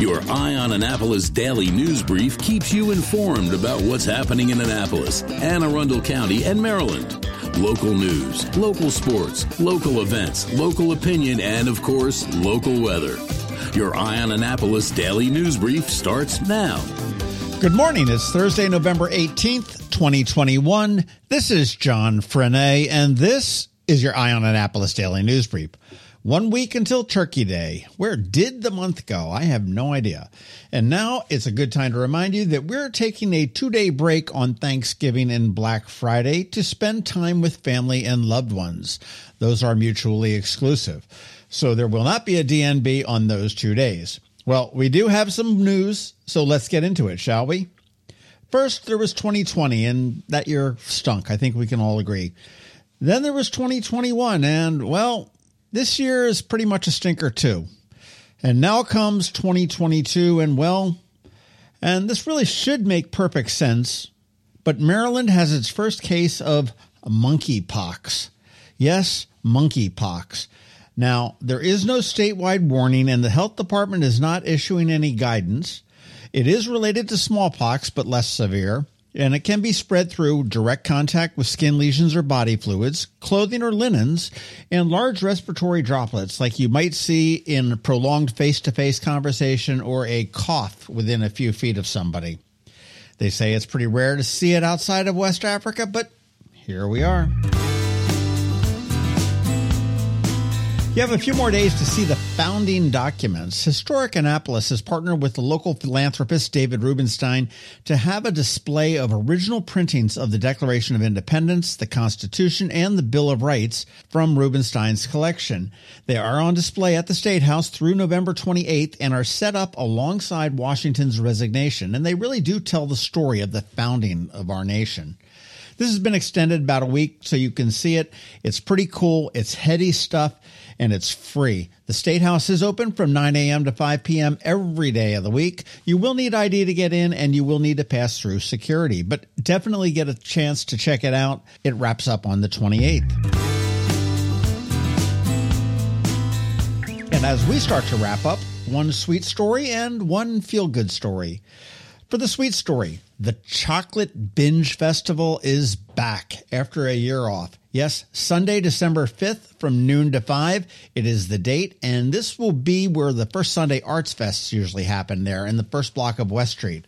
Your Eye on Annapolis daily news brief keeps you informed about what's happening in Annapolis, Anne Arundel County, and Maryland. Local news, local sports, local events, local opinion, and of course, local weather. Your Eye on Annapolis daily news brief starts now. Good morning. It's Thursday, November 18th, 2021. This is John Frenaye, and this is your Eye on Annapolis daily news brief. One week until Turkey Day. Where did the month go? I have no idea. And now it's a good time to remind you that we're taking a two day break on Thanksgiving and Black Friday to spend time with family and loved ones. Those are mutually exclusive. So there will not be a DNB on those two days. Well, we do have some news, so let's get into it, shall we? First, there was 2020, and that year stunk. I think we can all agree. Then there was 2021, and well, this year is pretty much a stinker too. And now comes 2022, and well, and this really should make perfect sense, but Maryland has its first case of monkeypox. Yes, monkeypox. Now, there is no statewide warning, and the health department is not issuing any guidance. It is related to smallpox, but less severe and it can be spread through direct contact with skin lesions or body fluids, clothing or linens, and large respiratory droplets like you might see in prolonged face to face conversation or a cough within a few feet of somebody. They say it's pretty rare to see it outside of West Africa, but here we are. You have a few more days to see the founding documents. Historic Annapolis has partnered with the local philanthropist David Rubenstein to have a display of original printings of the Declaration of Independence, the Constitution, and the Bill of Rights from Rubenstein's collection. They are on display at the State House through November 28th and are set up alongside Washington's resignation, and they really do tell the story of the founding of our nation. This has been extended about a week so you can see it. It's pretty cool. It's heady stuff and it's free. The State House is open from 9 a.m. to 5 p.m. every day of the week. You will need ID to get in and you will need to pass through security, but definitely get a chance to check it out. It wraps up on the 28th. And as we start to wrap up, one sweet story and one feel good story. For the sweet story, the Chocolate Binge Festival is back after a year off. Yes, Sunday, December 5th from noon to 5. It is the date, and this will be where the first Sunday Arts Fests usually happen there in the first block of West Street.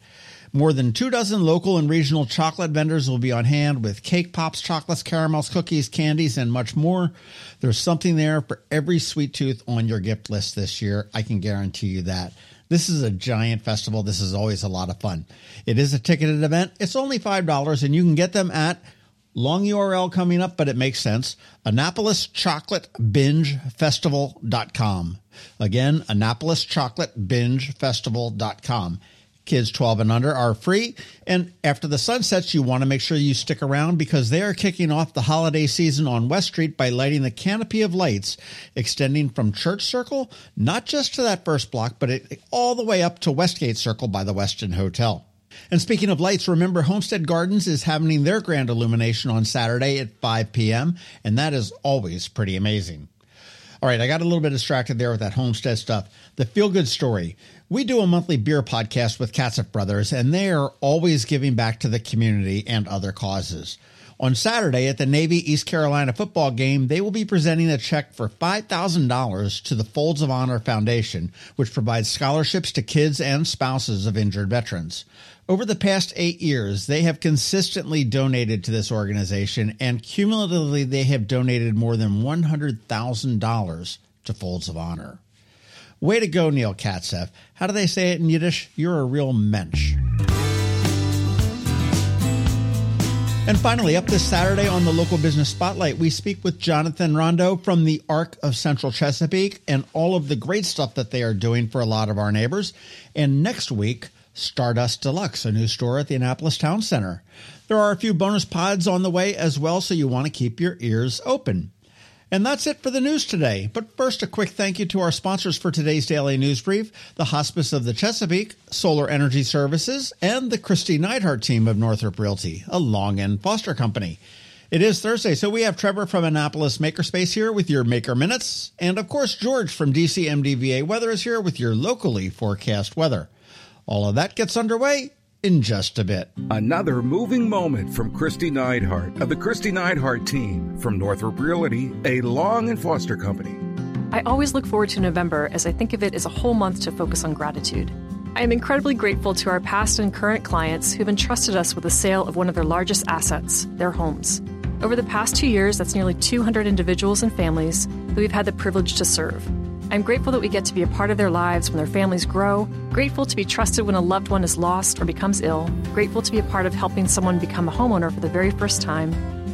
More than two dozen local and regional chocolate vendors will be on hand with cake pops, chocolates, caramels, cookies, candies, and much more. There's something there for every sweet tooth on your gift list this year. I can guarantee you that. This is a giant festival. This is always a lot of fun. It is a ticketed event. It's only $5 and you can get them at Long URL coming up, but it makes sense. Annapolis Chocolate Binge Festival.com. Again, Annapolis Chocolate Binge Festival.com. Kids 12 and under are free. And after the sun sets, you want to make sure you stick around because they are kicking off the holiday season on West Street by lighting the canopy of lights extending from Church Circle, not just to that first block, but it, all the way up to Westgate Circle by the Westin Hotel. And speaking of lights, remember Homestead Gardens is having their grand illumination on Saturday at 5 p.m., and that is always pretty amazing. All right, I got a little bit distracted there with that homestead stuff. The feel good story. We do a monthly beer podcast with Katcef Brothers, and they are always giving back to the community and other causes. On Saturday at the Navy East Carolina football game, they will be presenting a check for $5,000 to the Folds of Honor Foundation, which provides scholarships to kids and spouses of injured veterans. Over the past eight years, they have consistently donated to this organization, and cumulatively, they have donated more than $100,000 to Folds of Honor. Way to go, Neil Katcef. How do they say it in Yiddish? You're a real mensch. And finally, up this Saturday on the local business spotlight, we speak with Jonathan Rondo from the Arc of Central Chesapeake and all of the great stuff that they are doing for a lot of our neighbors. And next week, Stardust Deluxe, a new store at the Annapolis Town Center. There are a few bonus pods on the way as well, so you want to keep your ears open. And that's it for the news today. But first, a quick thank you to our sponsors for today's daily news brief the Hospice of the Chesapeake, Solar Energy Services, and the Kristi Neidhardt team of Northrop Realty, a Long and Foster company. It is Thursday, so we have Trevor from Annapolis Makerspace here with your Maker Minutes. And of course, George from DCMDVA Weather is here with your locally forecast weather. All of that gets underway in just a bit. Another moving moment from Kristi Neidhardt of the Kristi Neidhardt team from Northrop Realty, a Long and Foster company. I always look forward to November as I think of it as a whole month to focus on gratitude. I am incredibly grateful to our past and current clients who've entrusted us with the sale of one of their largest assets, their homes. Over the past two years, that's nearly 200 individuals and families that we've had the privilege to serve. I'm grateful that we get to be a part of their lives when their families grow, grateful to be trusted when a loved one is lost or becomes ill, grateful to be a part of helping someone become a homeowner for the very first time,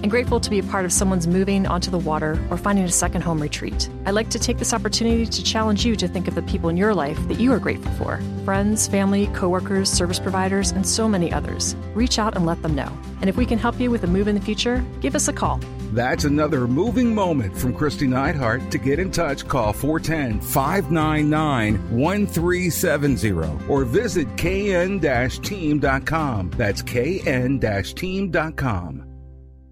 and grateful to be a part of someone's moving onto the water or finding a second home retreat. I'd like to take this opportunity to challenge you to think of the people in your life that you are grateful for friends, family, coworkers, service providers, and so many others. Reach out and let them know. And if we can help you with a move in the future, give us a call. That's another moving moment from Kristi Neidhardt. To get in touch, call 410 599 1370 or visit kn team.com. That's kn team.com.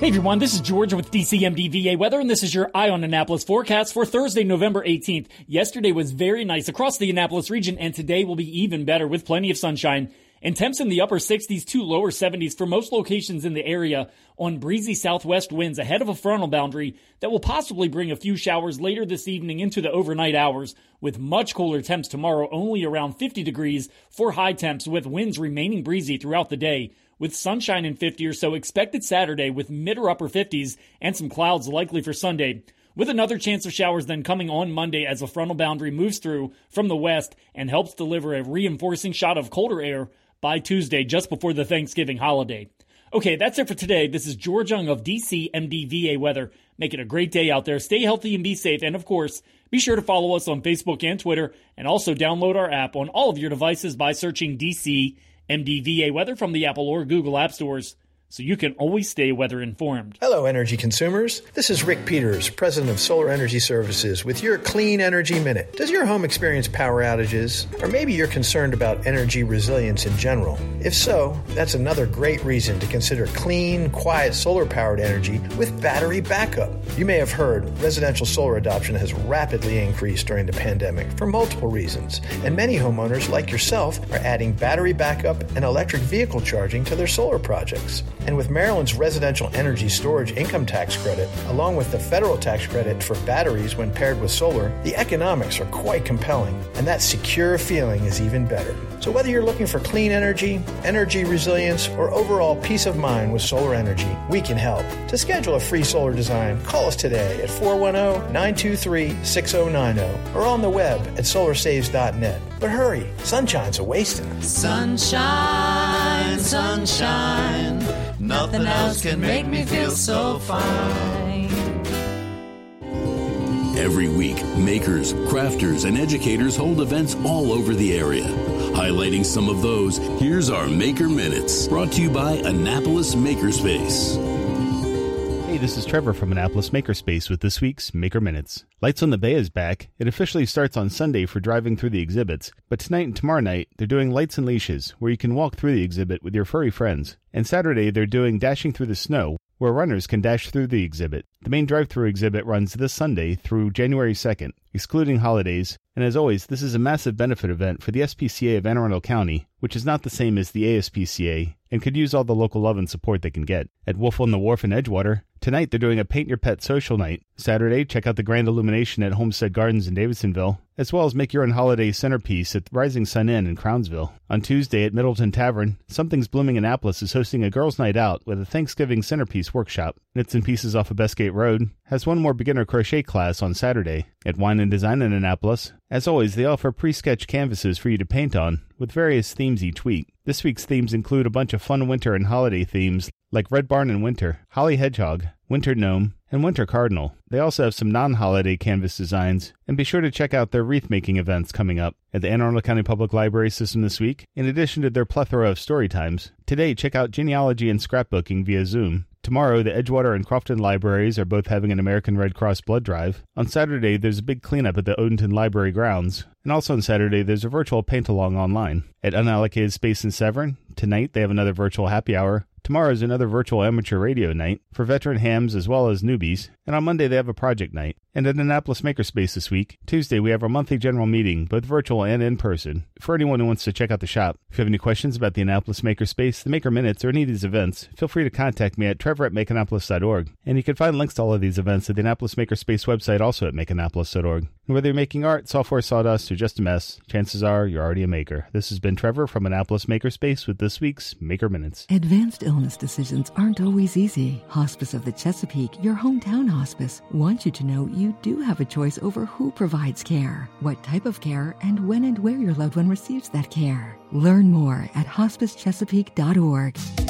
Hey everyone, this is George with DCMDVA Weather, and this is your Eye on Annapolis forecast for Thursday, November 18th. Yesterday was very nice across the Annapolis region, and today will be even better with plenty of sunshine. And temps in the upper 60s to lower 70s for most locations in the area on breezy southwest winds ahead of a frontal boundary that will possibly bring a few showers later this evening into the overnight hours, with much cooler temps tomorrow only around 50 degrees for high temps with winds remaining breezy throughout the day with sunshine in 50 or so expected Saturday with mid or upper 50s and some clouds likely for Sunday. With another chance of showers then coming on Monday as a frontal boundary moves through from the west and helps deliver a reinforcing shot of colder air by Tuesday, just before the Thanksgiving holiday. Okay, that's it for today. This is George Young of DC MDVA Weather. Make it a great day out there. Stay healthy and be safe. And of course, be sure to follow us on Facebook and Twitter and also download our app on all of your devices by searching DC MDVA weather from the Apple or Google App Stores so you can always stay weather informed. Hello, energy consumers. This is Rick Peters, president of Solar Energy Services, with your Clean Energy Minute. Does your home experience power outages? Or maybe you're concerned about energy resilience in general? If so, that's another great reason to consider clean, quiet solar powered energy with battery backup. You may have heard residential solar adoption has rapidly increased during the pandemic for multiple reasons, and many homeowners, like yourself, are adding battery backup and electric vehicle charging to their solar projects. And with Maryland's residential energy storage income tax credit, along with the federal tax credit for batteries when paired with solar, the economics are quite compelling, and that secure feeling is even better. So whether you're looking for clean energy, energy resilience, or overall peace of mind with solar energy, we can help. To schedule a free solar design, call us today at 410-923-6090 or on the web at solarsaves.net. But hurry, sunshine's a wasting. Sunshine, sunshine. Nothing else can make me feel so fine. Every week, makers, crafters, and educators hold events all over the area. Highlighting some of those, here's our Maker Minutes, brought to you by Annapolis Makerspace. This is Trevor from Annapolis Makerspace with this week's Maker Minutes. Lights on the Bay is back. It officially starts on Sunday for driving through the exhibits, but tonight and tomorrow night they're doing Lights and Leashes, where you can walk through the exhibit with your furry friends. And Saturday they're doing Dashing Through the Snow, where runners can dash through the exhibit. The main drive through exhibit runs this Sunday through January 2nd, excluding holidays, and as always, this is a massive benefit event for the SPCA of Anne Arundel County, which is not the same as the ASPCA and could use all the local love and support they can get. At Wolf on the Wharf in Edgewater, tonight they're doing a Paint Your Pet social night. Saturday, check out the grand illumination at Homestead Gardens in Davidsonville, as well as make your own holiday centerpiece at Rising Sun Inn in Crownsville. On Tuesday at Middleton Tavern, Something's Blooming Annapolis is hosting a girls' night out with a Thanksgiving centerpiece workshop. Knits and Pieces off of Bestgate Road has one more beginner crochet class on Saturday. At Wine and Design in Annapolis, as always, they offer pre-sketched canvases for you to paint on, with various themes each week. This week's themes include a bunch of fun winter and holiday themes like Red Barn in winter, Holly Hedgehog, Winter Gnome, and Winter Cardinal. They also have some non holiday canvas designs, and be sure to check out their wreath making events coming up at the Anne Arundel County Public Library System this week, in addition to their plethora of story times. Today, check out genealogy and scrapbooking via Zoom. Tomorrow, the Edgewater and Crofton libraries are both having an American Red Cross blood drive. On Saturday, there's a big cleanup at the Odenton Library grounds. And also on Saturday, there's a virtual paint along online. At Unallocated Space in Severn, tonight they have another virtual happy hour. Tomorrow is another virtual amateur radio night for veteran hams as well as newbies. And on Monday, they have a project night. And at Annapolis Makerspace this week, Tuesday, we have our monthly general meeting, both virtual and in person. For anyone who wants to check out the shop, if you have any questions about the Annapolis Makerspace, the Maker Minutes, or any of these events, feel free to contact me at trevor at makeannapolis.org. And you can find links to all of these events at the Annapolis Makerspace website, also at makeannapolis.org. And whether you're making art, software sawdust, or just a mess, chances are you're already a maker. This has been Trevor from Annapolis Makerspace with this week's Maker Minutes. Advanced illness decisions aren't always easy. Hospice of the Chesapeake, your hometown hospice, wants you to know you do have a choice over who provides care, what type of care, and when and where your loved one receives that care. Learn more at hospicechesapeake.org.